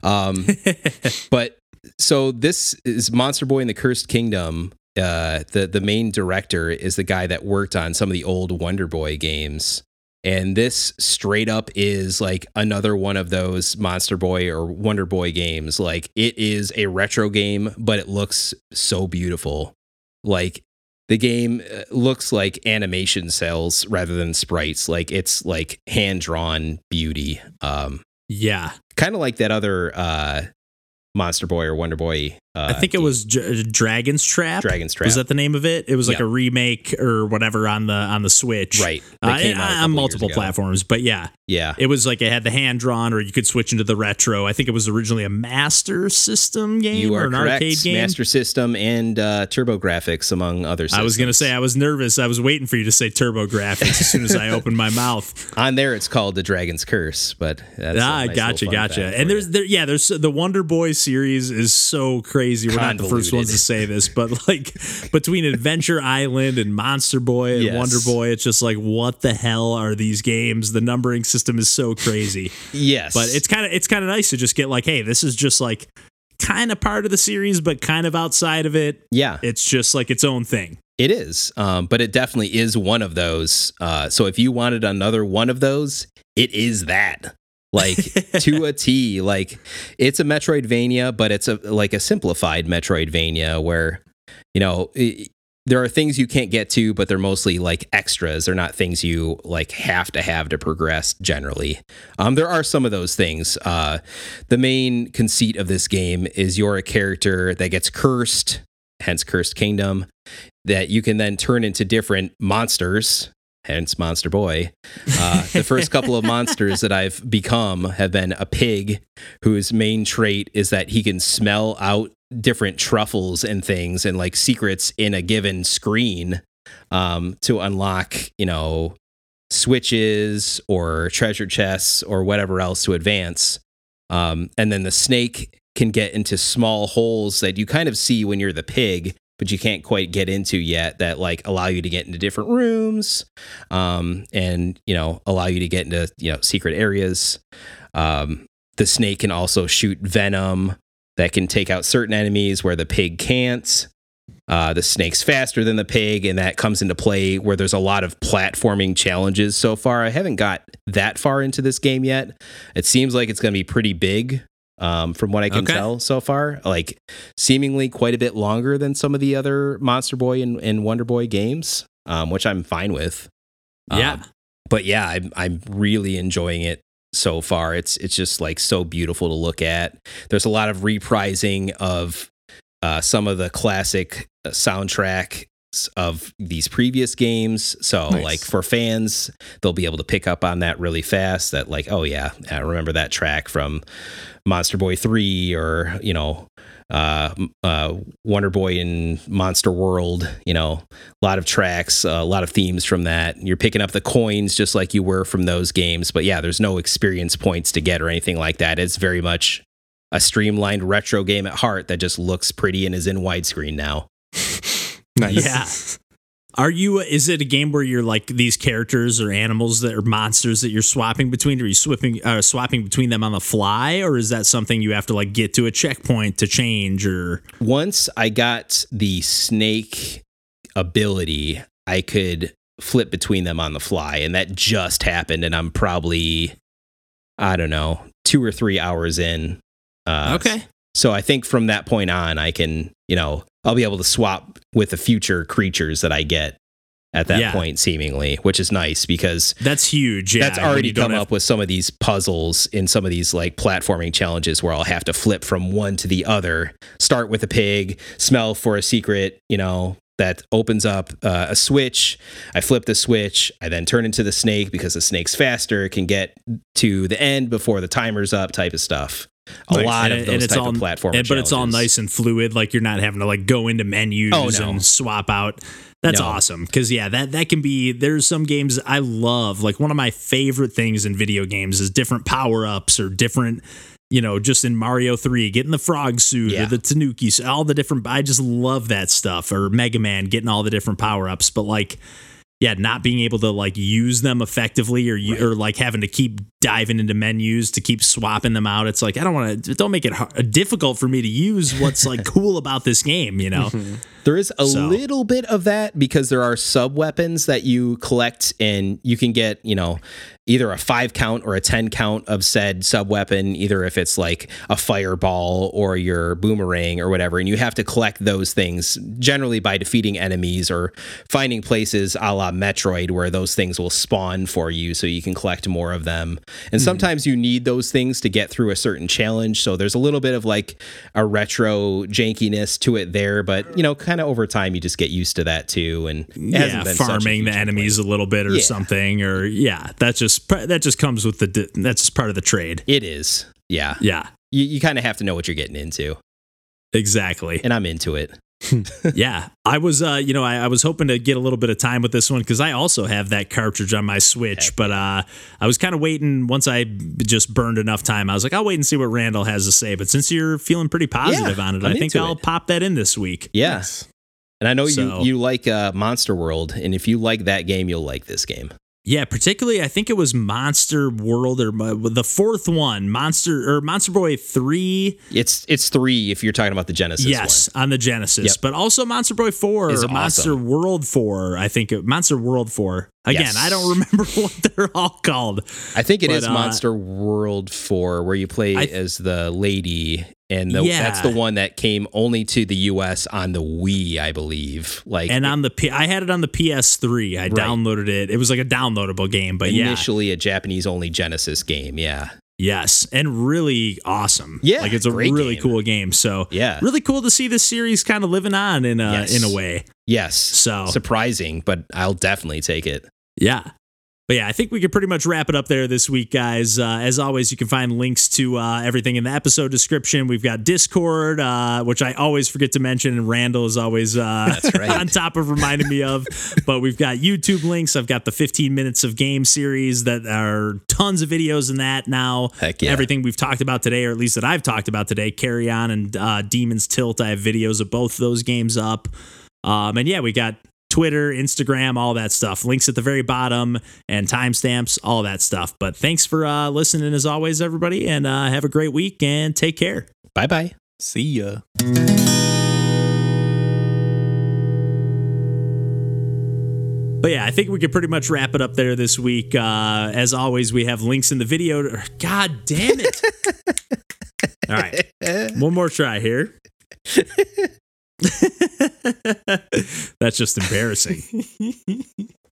Um, but so this is Monster Boy and the Cursed Kingdom. Uh, the the main director is the guy that worked on some of the old Wonder Boy games, and this straight up is like another one of those Monster Boy or Wonder Boy games. Like it is a retro game, but it looks so beautiful. Like the game uh, looks like animation cels rather than sprites. Like it's like hand drawn beauty. Um, yeah. kind of like that other uh monster boy or wonder boy uh I think it was J- Dragon's Trap. dragon's trap Was that the name of it? It was like Yeah. a remake or whatever on the on the Switch, right Uh, That came out on multiple platforms, but yeah, yeah it was like it had the hand drawn, or you could switch into the retro. I think it was originally a Master System game you or an correct arcade game. master system and uh TurboGrafx among other systems. I was gonna say I was nervous. I was waiting for you to say TurboGrafx as soon as I opened my mouth. on there it's called the dragon's curse but that's ah, nice gotcha, gotcha. And there's you. there, yeah, there's the Wonder Boy series is so crazy. We're not the first ones to say this, but like between Adventure Island and Monster Boy and Yes. Wonder Boy, it's just like what the hell are these games? The numbering system is so crazy. yes But it's kind of it's kind of nice to just get like, hey, this is just like kind of part of the series, but kind of outside of it. yeah It's just like its own thing. it is um but it definitely is one of those uh so if you wanted another one of those it is that like to a T. Like it's a Metroidvania, but it's a like a simplified Metroidvania where you know i there are things you can't get to, but they're mostly like extras. They're not things you like have to have to progress. Generally, um, there are some of those things. Uh, the main conceit of this game is you're a character that gets cursed, hence cursed kingdom, that you can then turn into different monsters hence Monster Boy. Uh, the first couple of monsters that I've become have been a pig whose main trait is that he can smell out different truffles and things and like secrets in a given screen um, to unlock, you know, switches or treasure chests or whatever else to advance. Um, and then the snake can get into small holes that you kind of see when you're the pig, but you can't quite get into yet that like allow you to get into different rooms um, and, you know, allow you to get into, you know, secret areas. Um, the snake can also shoot venom that can take out certain enemies where the pig can't. Uh, the snake's faster than the pig, and that comes into play where there's a lot of platforming challenges so far. I haven't got that far into this game yet. It seems like it's going to be pretty big um, from what I can Okay. tell so far. Like, seemingly quite a bit longer than some of the other Monster Boy and, and Wonder Boy games, um, which I'm fine with. Yeah. Um, but yeah, I'm I'm really enjoying it so far. It's it's just like so beautiful to look at. There's a lot of reprising of uh, some of the classic uh, soundtrack of these previous games. So Nice. like for fans, they'll be able to pick up on that really fast. That like, oh yeah, I remember that track from Monster Boy Three, or you know, uh, uh, Wonder Boy and Monster World. You know, a lot of tracks, a lot of themes from that. You're picking up the coins just like you were from those games. But yeah, there's no experience points to get or anything like that. It's very much a streamlined retro game at heart that just looks pretty and is in widescreen now. Nice. Yeah. Are you? Is it a game where you're like these characters or animals that are monsters that you're swapping between? Are you swapping uh, swapping between them on the fly, or is that something you have to like get to a checkpoint to change? Or Once I got the snake ability, I could flip between them on the fly, and that just happened. And I'm probably, I don't know, two or three hours in. Uh, okay, So I think from that point on, I can, you know, I'll be able to swap with the future creatures that I get at that Yeah. point, seemingly, which is nice because that's huge. Yeah, that's already come have- up with some of these puzzles in some of these like platforming challenges where I'll have to flip from one to the other, start with a pig, smell for a secret, you know, that opens up uh, a switch. I flip the switch. I then turn into the snake because the snake's faster, can get to the end before the timer's up, type of stuff. A Nice. lot And- of and it's type all- of platform, but it's all nice and fluid. Like you're not having to like go into menus Oh, no. and swap out. That's No. awesome because yeah, that that can be. There's some games I love. Like one of my favorite things in video games is different power ups or different. You know, just in Mario Three, getting the frog suit Yeah. or the Tanuki, suit, all the different. I just love that stuff. Or Mega Man, getting all the different power ups. But like, yeah, not being able to like use them effectively or you, or like having to keep diving into menus to keep swapping them out. It's like I don't want to don't make it hard, difficult for me to use what's like cool about this game, you know. Mm-hmm. There is a So- little bit of that because there are sub weapons that you collect and you can get, you know, either a five count or a 10 count of said sub weapon, either if it's like a fireball or your boomerang or whatever. And you have to collect those things generally by defeating enemies or finding places a la Metroid where those things will spawn for you so you can collect more of them. And hmm. sometimes you need those things to get through a certain challenge. So there's a little bit of like a retro jankiness to it there, but you know, kind of over time you just get used to that too. And it yeah, hasn't been farming the huge enemies a little bit or Yeah. something, or yeah, that's just that just comes with the that's just part of the trade. It is. Yeah. Yeah, You, you kind of have to know what you're getting into. exactly. And I'm into it. yeah, I was, uh, you know, I, I was hoping to get a little bit of time with this one because I also have that cartridge on my Switch, Heck but uh, I was kind of waiting. Once I just burned enough time, I was like, I'll wait and see what Randall has to say. But since you're feeling pretty positive Yeah, on it, I'm I think I'll it. pop that in this week. Yeah. And I know So- you you like uh, Monster World, and if you like that game, you'll like this game. Yeah, particularly I think it was Monster World or uh, the fourth one, Monster or Monster Boy three. It's it's three if you're talking about the Genesis yes, on the Genesis, Yep. but also Monster Boy four Is or Monster. World four. I think it, Monster World four. Again, Yes. I don't remember what they're all called. I think it But, is uh, Monster World Four, where you play as the lady, and the, Yeah. that's the one that came only to the U.S. on the Wii, I believe. Like And on the P- I had it on the PS3. I Right. downloaded it. It was like a downloadable game, but yeah, initially a Japanese only Genesis game. Yeah, yes, and really awesome. Yeah, like it's a really game. cool game. So yeah, really cool to see this series kind of living on in a Yes. in a way. yes. So Surprising, but I'll definitely take it. Yeah. But yeah, I think we could pretty much wrap it up there this week, guys. Uh, as always, you can find links to uh, everything in the episode description. We've got Discord, uh, which I always forget to mention, and Randall is always uh, right. on top of reminding me of. But we've got YouTube links. I've got the 15 minutes of game series that are tons of videos in that now. Heck yeah. Everything we've talked about today, or at least that I've talked about today, Carrion and uh, Demon's Tilt. I have videos of both those games up. Um, and yeah, we got Twitter, Instagram, all that stuff. Links at the very bottom and timestamps, all that stuff. But thanks for uh, listening as always, everybody, and uh, have a great week and take care. Bye bye. See ya. But yeah, I think we could pretty much wrap it up there this week. Uh, as always, we have links in the video. God damn it. all right. One more try here. That's just embarrassing.